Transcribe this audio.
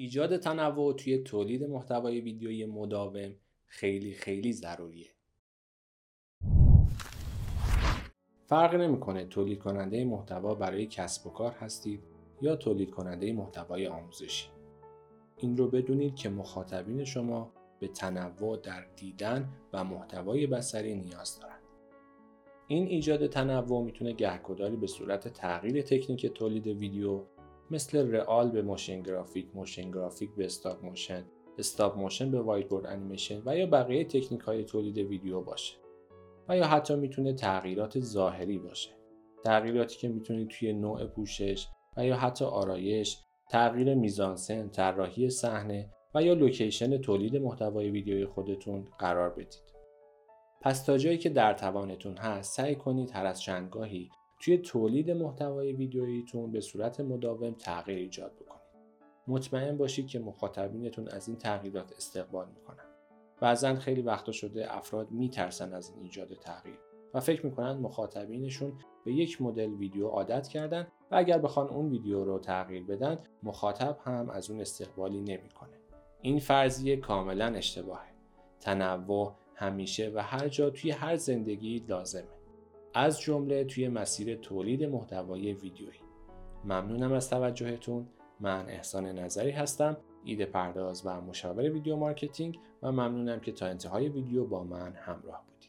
ایجاد تنوع توی تولید محتوای ویدیویی مداوم خیلی خیلی ضروریه. فرق نمی‌کنه تولید کننده محتوا برای کسب و کار هستید یا تولید کننده محتوای آموزشی. این رو بدونید که مخاطبین شما به تنوع در دیدن و محتوای بصری نیاز دارند. این ایجاد تنوع می‌تونه گهگداری به صورت تغییر تکنیک تولید ویدیو مثل real به motion graphic، motion graphic به stop motion، stop motion به whiteboard animation و یا بقیه تکنیک های تولید ویدیو باشه. و یا حتی می‌تونه تغییرات ظاهری باشه. تغییراتی که می‌تونید توی نوع پوشش و یا حتی آرایش، تغییر میزانسن، طراحی صحنه و یا لوکیشن تولید محتوای ویدیوی خودتون قرار بدید. پس تا جایی که در توانتون هست سعی کنید هر از چندگاهی توی تولید محتوای ویدیوییتون به صورت مداوم تغییر ایجاد بکنید. مطمئن باشید که مخاطبینتون از این تغییرات استقبال می‌کنن. بعضا خیلی وقتا شده افراد میترسن از این ایجاد تغییر و فکر می‌کنن مخاطبینشون به یک مدل ویدیو عادت کردن و اگر بخوان اون ویدیو رو تغییر بدن مخاطب هم از اون استقبالی نمی‌کنه. این فرضیه کاملا اشتباهه. تنوع همیشه و هر جا توی هر زندگی لازمه. از جمله توی مسیر تولید محتوای ویدیویی. ممنونم از توجهتون. من احسان نظری هستم ایده پرداز و مشاور video marketing و ممنونم که تا انتهای ویدیو با من همراه بودید.